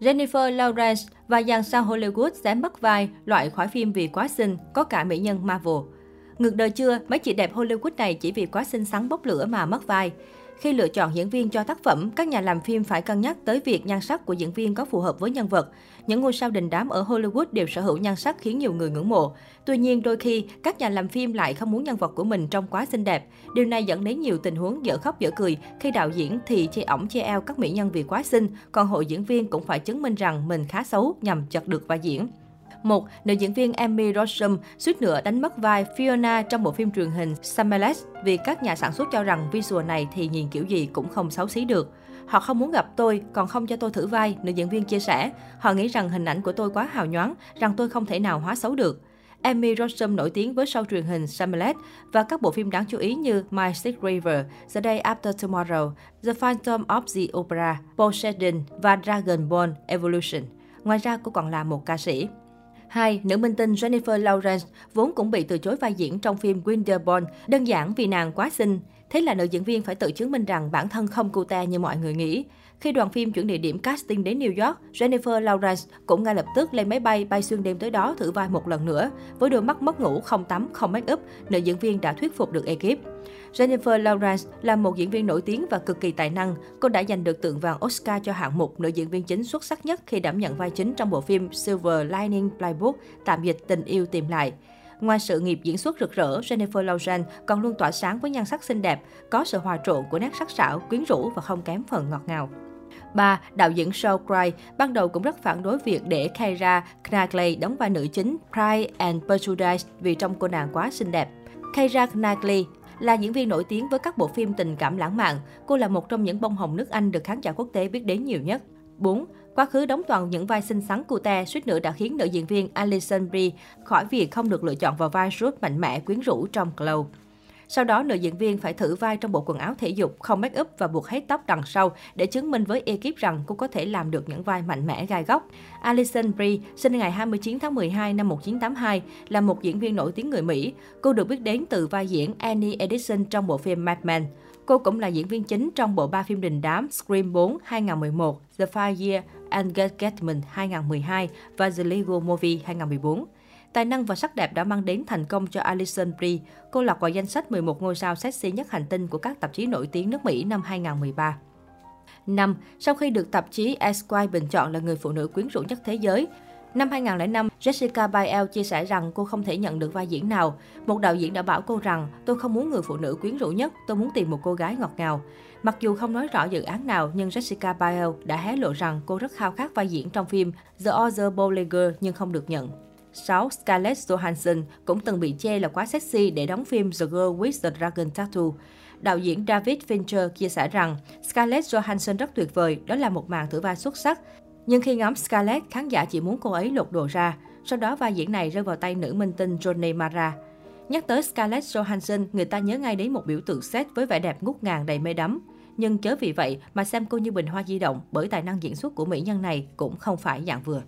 Jennifer Lawrence và dàn sao Hollywood dám mất vai loại khỏi phim vì quá xinh, có cả mỹ nhân Marvel. Ngược đời chưa, mấy chị đẹp Hollywood này chỉ vì quá xinh xắn bốc lửa mà mất vai. Khi lựa chọn diễn viên cho tác phẩm, các nhà làm phim phải cân nhắc tới việc nhan sắc của diễn viên có phù hợp với nhân vật. Những ngôi sao đình đám ở Hollywood đều sở hữu nhan sắc khiến nhiều người ngưỡng mộ. Tuy nhiên, đôi khi, các nhà làm phim lại không muốn nhân vật của mình trông quá xinh đẹp. Điều này dẫn đến nhiều tình huống dở khóc dở cười khi đạo diễn thì chê ổng chê eo các mỹ nhân vì quá xinh, còn hội diễn viên cũng phải chứng minh rằng mình khá xấu nhằm chật được vai diễn. Một, nữ diễn viên Amy Rossum suýt nữa đánh mất vai Fiona trong bộ phim truyền hình Summerless vì các nhà sản xuất cho rằng visual này thì nhìn kiểu gì cũng không xấu xí được. Họ không muốn gặp tôi, còn không cho tôi thử vai, nữ diễn viên chia sẻ. Họ nghĩ rằng hình ảnh của tôi quá hào nhoáng, rằng tôi không thể nào hóa xấu được. Amy Rossum nổi tiếng với show truyền hình Samelet và các bộ phim đáng chú ý như My Sick River, The Day After Tomorrow, The Phantom of the Opera, Poseidon và Dragon Ball Evolution. Ngoài ra, cô còn là một ca sĩ. 2. Nữ minh tinh Jennifer Lawrence vốn cũng bị từ chối vai diễn trong phim Winterborn, đơn giản vì nàng quá xinh. Thế là nữ diễn viên phải tự chứng minh rằng bản thân không cute như mọi người nghĩ. Khi đoàn phim chuyển địa điểm casting đến New York, Jennifer Lawrence cũng ngay lập tức lên máy bay bay xuyên đêm tới đó thử vai một lần nữa. Với đôi mắt mất ngủ, không tắm, không make up, nữ diễn viên đã thuyết phục được ekip. Jennifer Lawrence là một diễn viên nổi tiếng và cực kỳ tài năng. Cô đã giành được tượng vàng Oscar cho hạng mục nữ diễn viên chính xuất sắc nhất khi đảm nhận vai chính trong bộ phim Silver Lining Playbook, tạm dịch tình yêu tìm lại. Ngoài sự nghiệp diễn xuất rực rỡ, Jennifer Lawrence còn luôn tỏa sáng với nhan sắc xinh đẹp, có sự hòa trộn của nét sắc sảo, quyến rũ và không kém phần ngọt ngào. 3. Đạo diễn Saul Cry ban đầu cũng rất phản đối việc để Keira Knightley đóng vai nữ chính Pride and Prejudice vì trong cô nàng quá xinh đẹp. Keira Knightley là diễn viên nổi tiếng với các bộ phim tình cảm lãng mạn. Cô là một trong những bông hồng nước Anh được khán giả quốc tế biết đến nhiều nhất. 4. Quá khứ đóng toàn những vai xinh xắn cute, suýt nữa đã khiến nữ diễn viên Alison Brie khỏi việc không được lựa chọn vào vai Ruth mạnh mẽ quyến rũ trong Glow. Sau đó, nữ diễn viên phải thử vai trong bộ quần áo thể dục, không make up và buộc hết tóc đằng sau để chứng minh với ekip rằng cô có thể làm được những vai mạnh mẽ gai góc. Alison Brie, sinh ngày 29 tháng 12 năm 1982, là một diễn viên nổi tiếng người Mỹ. Cô được biết đến từ vai diễn Annie Edison trong bộ phim Mad Men. Cô cũng là diễn viên chính trong bộ ba phim đình đám Scream 4 2011, The Five Year and Getman 2012 và The Lego Movie 2014. Tài năng và sắc đẹp đã mang đến thành công cho Alison Brie. Cô lọt vào danh sách 11 ngôi sao sexy nhất hành tinh của các tạp chí nổi tiếng nước Mỹ năm 2013. 5. Sau khi được tạp chí Esquire bình chọn là người phụ nữ quyến rũ nhất thế giới, Năm 2005, Jessica Biel chia sẻ rằng cô không thể nhận được vai diễn nào. Một đạo diễn đã bảo cô rằng, tôi không muốn người phụ nữ quyến rũ nhất, tôi muốn tìm một cô gái ngọt ngào. Mặc dù không nói rõ dự án nào, nhưng Jessica Biel đã hé lộ rằng cô rất khao khát vai diễn trong phim The Other Bowling Girl nhưng không được nhận. 6. Scarlett Johansson cũng từng bị chê là quá sexy để đóng phim The Girl with the Dragon Tattoo. Đạo diễn David Fincher chia sẻ rằng Scarlett Johansson rất tuyệt vời, đó là một màn thử vai xuất sắc. Nhưng khi ngắm Scarlett, khán giả chỉ muốn cô ấy lột đồ ra. Sau đó vai diễn này rơi vào tay nữ minh tinh Johnny Mara. Nhắc tới Scarlett Johansson, người ta nhớ ngay đến một biểu tượng set với vẻ đẹp ngút ngàn đầy mê đắm. Nhưng chớ vì vậy mà xem cô như bình hoa di động bởi tài năng diễn xuất của mỹ nhân này cũng không phải dạng vừa.